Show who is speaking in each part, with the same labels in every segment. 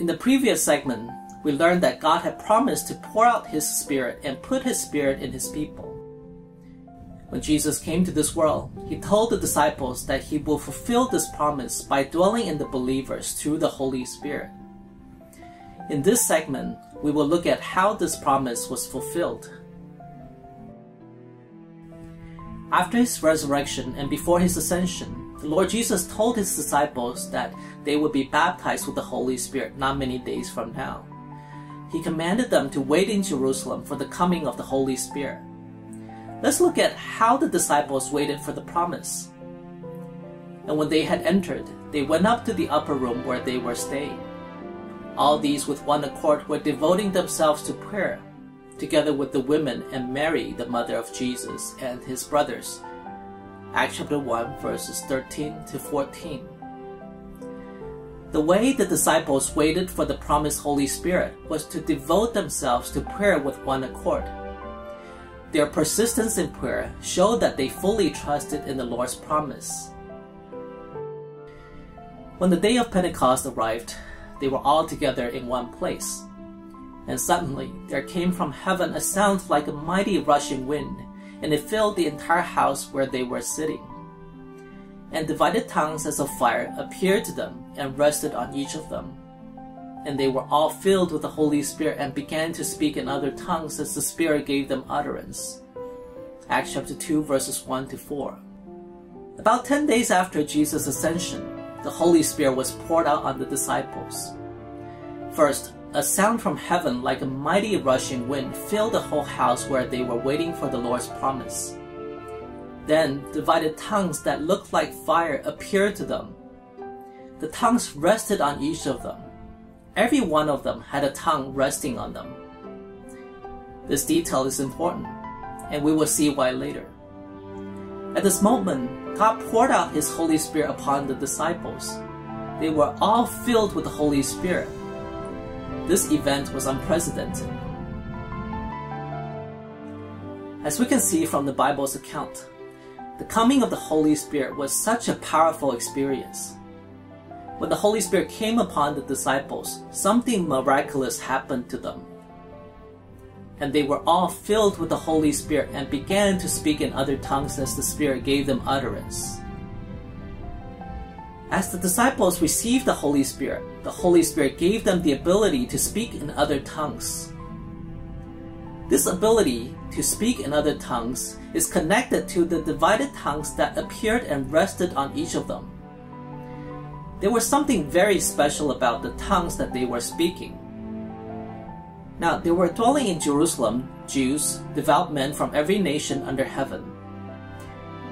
Speaker 1: In the previous segment, we learned that God had promised to pour out His Spirit and put His Spirit in His people. When Jesus came to this world, He told the disciples that He will fulfill this promise by dwelling in the believers through the Holy Spirit. In this segment, we will look at how this promise was fulfilled. After His resurrection and before His ascension, Lord Jesus told His disciples that they would be baptized with the Holy Spirit not many days from now he commanded them to wait in Jerusalem for the coming of the Holy Spirit. Let's look at how the disciples waited for the promise. And when they had entered, they went up to the upper room where they were staying. All these with one accord were devoting themselves to prayer, together with the women and Mary, the mother of Jesus, and his brothers. Acts chapter 1, verses 13 to 14. The way the disciples waited for the promised Holy Spirit was to devote themselves to prayer with one accord. Their persistence in prayer showed that they fully trusted in the Lord's promise. When the day of Pentecost arrived, they were all together in one place. And suddenly there came from heaven a sound like a mighty rushing wind, and it filled the entire house where they were sitting and divided tongues as of fire appeared to them and rested on each of them. And they were all filled with the Holy Spirit and began to speak in other tongues as the Spirit gave them utterance. Acts chapter 2 verses 1 to 4. About 10 days after Jesus' ascension, the Holy Spirit was poured out on the disciples. First, a sound from heaven like a mighty rushing wind filled the whole house where they were waiting for the Lord's promise. Then divided tongues that looked like fire appeared to them. The tongues rested on each of them. Every one of them had a tongue resting on them. This detail is important, and we will see why later. At this moment, God poured out His Holy Spirit upon the disciples. They were all filled with the Holy Spirit. This event was unprecedented. As we can see from the Bible's account, the coming of the Holy Spirit was such a powerful experience. When the Holy Spirit came upon the disciples, something miraculous happened to them. And they were all filled with the Holy Spirit and began to speak in other tongues as the Spirit gave them utterance. As the disciples received the Holy Spirit, the Holy Spirit gave them the ability to speak in other tongues. This ability to speak in other tongues is connected to the divided tongues that appeared and rested on each of them. There was something very special about the tongues that they were speaking. Now, they were dwelling in Jerusalem, Jews, devout men from every nation under heaven.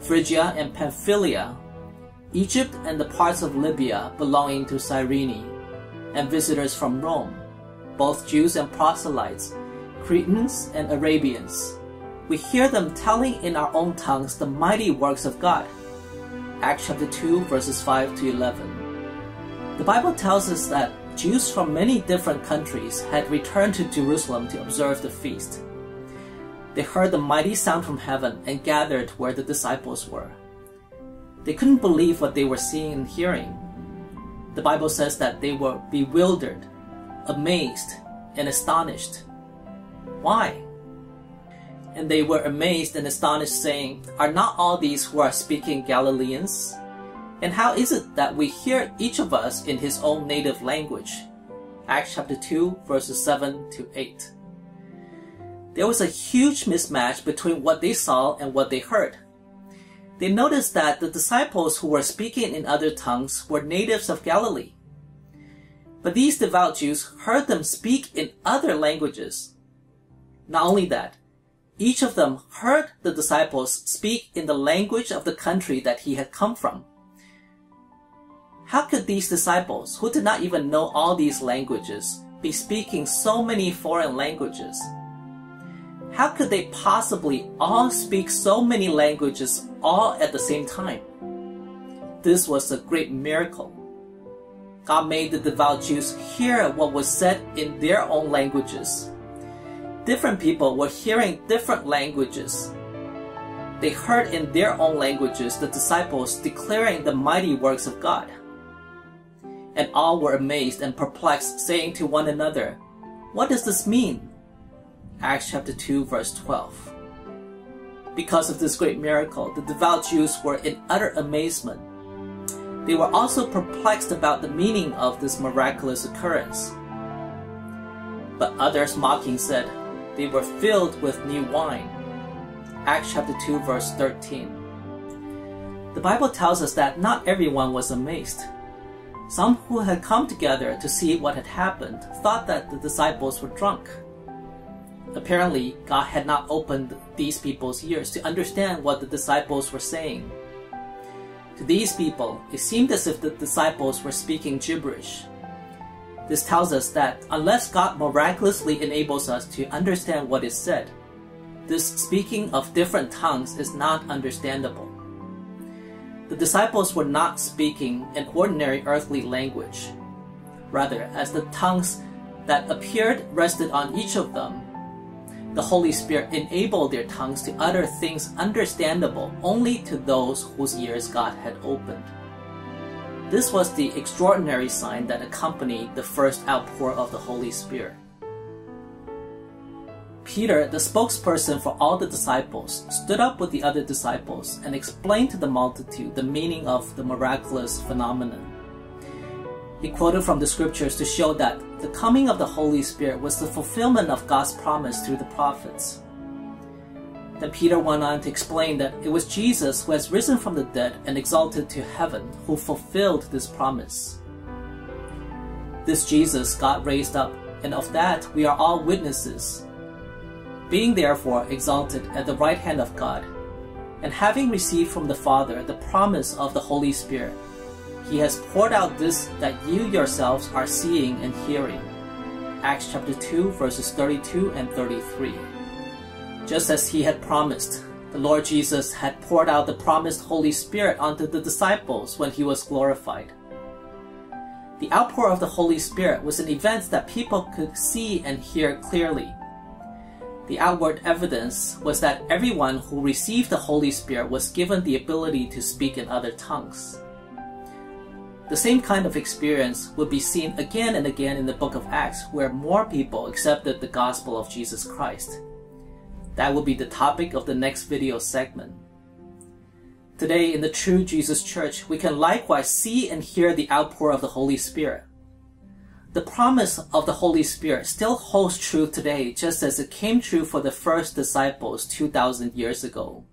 Speaker 1: Phrygia and Pamphylia, Egypt and the parts of Libya belonging to Cyrene, and visitors from Rome, both Jews and proselytes, Cretans, and Arabians. We hear them telling in our own tongues the mighty works of God. Acts chapter 2, verses 5 to 11. The Bible tells us that Jews from many different countries had returned to Jerusalem to observe the feast. They heard the mighty sound from heaven and gathered where the disciples were. They couldn't believe what they were seeing and hearing. The Bible says that they were bewildered, amazed, and astonished. Why? And they were amazed and astonished, saying, Are not all these who are speaking Galileans? And how is it that we hear each of us in his own native language? Acts chapter 2, verses 7 to 8. There was a huge mismatch between what they saw and what they heard. They noticed that the disciples who were speaking in other tongues were natives of Galilee. But these devout Jews heard them speak in other languages not only that, each of them heard the disciples speak in the language of the country that he had come from. How could these disciples, who did not even know all these languages, be speaking so many foreign languages? How could they possibly all speak so many languages all at the same time? This was a great miracle. God made the devout Jews hear what was said in their own languages. Different people were hearing different languages. They heard in their own languages the disciples declaring the mighty works of God. And all were amazed and perplexed, saying to one another, What does this mean? Acts chapter 2, verse 12. Because of this great miracle, the devout Jews were in utter amazement they were also perplexed about the meaning of this miraculous occurrence. But others mocking said, They were filled with new wine. Acts chapter 2, verse 13. The Bible tells us that not everyone was amazed. Some who had come together to see what had happened thought that the disciples were drunk. Apparently, God had not opened these people's ears to understand what the disciples were saying. To these people, it seemed as if the disciples were speaking gibberish. This tells us that unless God miraculously enables us to understand what is said, this speaking of different tongues is not understandable. The disciples were not speaking an ordinary earthly language. Rather, as the tongues that appeared rested on each of them, the Holy Spirit enabled their tongues to utter things understandable only to those whose ears God had opened. This was the extraordinary sign that accompanied the first outpour of the Holy Spirit. Peter, the spokesperson for all the disciples, stood up with the other disciples and explained to the multitude the meaning of the miraculous phenomenon. He quoted from the scriptures to show that the coming of the Holy Spirit was the fulfillment of God's promise through the prophets. Then Peter went on to explain that it was Jesus who has risen from the dead and exalted to heaven who fulfilled this promise. This Jesus God raised up, and of that we are all witnesses. Being therefore exalted at the right hand of God, and having received from the Father the promise of the Holy Spirit, he has poured out this that you yourselves are seeing and hearing. Acts chapter 2, verses 32 and 33. Just as he had promised, the Lord Jesus had poured out the promised Holy Spirit onto the disciples when he was glorified. The outpour of the Holy Spirit was an event that people could see and hear clearly. The outward evidence was that everyone who received the Holy Spirit was given the ability to speak in other tongues. The same kind of experience would be seen again and again in the book of Acts, where more people accepted the gospel of Jesus Christ. That will be the topic of the next video segment. Today, in the True Jesus Church, we can likewise see and hear the outpour of the Holy Spirit. The promise of the Holy Spirit still holds true today, just as it came true for the first disciples 2,000 years ago.